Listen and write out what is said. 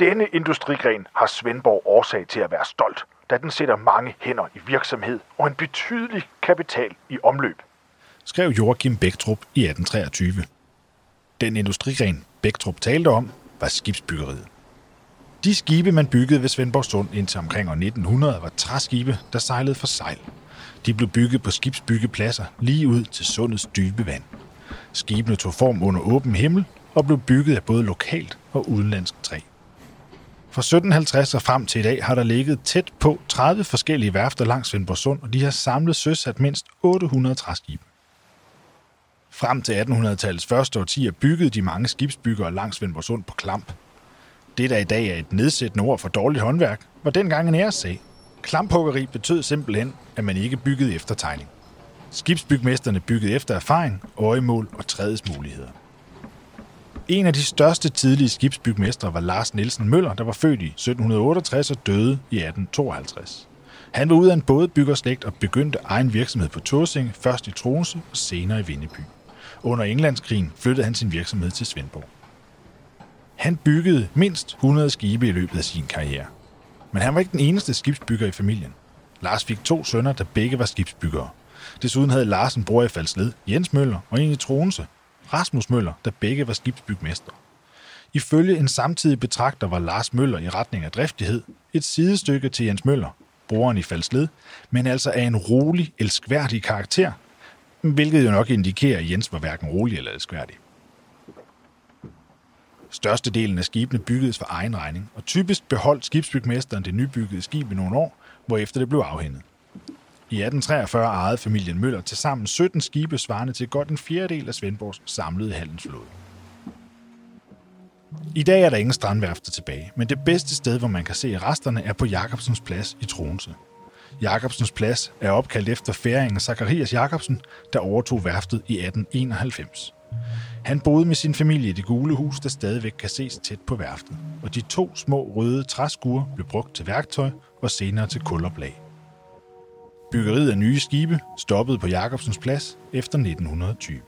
Denne industrigren har Svendborg årsag til at være stolt, da den sætter mange hænder i virksomhed og en betydelig kapital i omløb. Skrev Joachim Bæktrup i 1823. Den industrigren Bæktrup talte om, var skibsbyggeriet. De skibe, man byggede ved Svendborg Sund indtil omkring år 1900, var træskibe, der sejlede for sejl. De blev bygget på skibsbyggepladser lige ud til sundets dybe vand. Skibene tog form under åben himmel og blev bygget af både lokalt og udenlandsk træ. Fra 1750 og frem til i dag har der ligget tæt på 30 forskellige værfter langs Svendborg Sund, og de har samlet søsat mindst 800 træskibe. Frem til 1800-tallets første årtier byggede de mange skibsbyggere langs Svendborg Sund på klamp. Det, der i dag er et nedsættende ord for dårligt håndværk, var dengang en æressag. Klamphuggeri betød simpelthen, at man ikke byggede efter tegning. Skibsbygmesterne byggede efter erfaring, øjemål og trædes muligheder. En af de største tidlige skibsbygmestre var Lars Nielsen Møller, der var født i 1768 og døde i 1852. Han var ud af en bådbyggerslægt og begyndte egen virksomhed på Tåsinge, først i Troense og senere i Vindeby. Under Englandskrigen flyttede han sin virksomhed til Svendborg. Han byggede mindst 100 skibe i løbet af sin karriere. Men han var ikke den eneste skibsbygger i familien. Lars fik to sønner, der begge var skibsbyggere. Desuden havde Lars en bror i Falsled, Jens Møller, og en i Troense, Rasmus Møller, der begge var skibsbygmester. Ifølge en samtidig betragter var Lars Møller i retning af driftighed et sidestykke til Jens Møller, broren i Falsled, men altså af en rolig, elskværdig karakter, hvilket jo nok indikerer, at Jens var hverken rolig eller elskværdig. Størstedelen af skibene byggedes for egen regning, og typisk beholdt skibsbygmesteren det nybyggede skib i nogle år, hvorefter det blev afhændet. I 1843 ejede familien Møller til sammen 17 skibe svarende til godt en fjerdedel af Svendborgs samlede handelsflåde. I dag er der ingen strandværfter tilbage, men det bedste sted, hvor man kan se resterne, er på Jakobsens Plads i Tronse. Jakobsens Plads er opkaldt efter færingen Zacharias Jakobsen, der overtog værftet i 1891. Han boede med sin familie i det gule hus, der stadigvæk kan ses tæt på værftet, og de to små røde træskure blev brugt til værktøj og senere til kuloplag. Byggeriet af nye skibe stoppede på Jakobsens Plads efter 1920.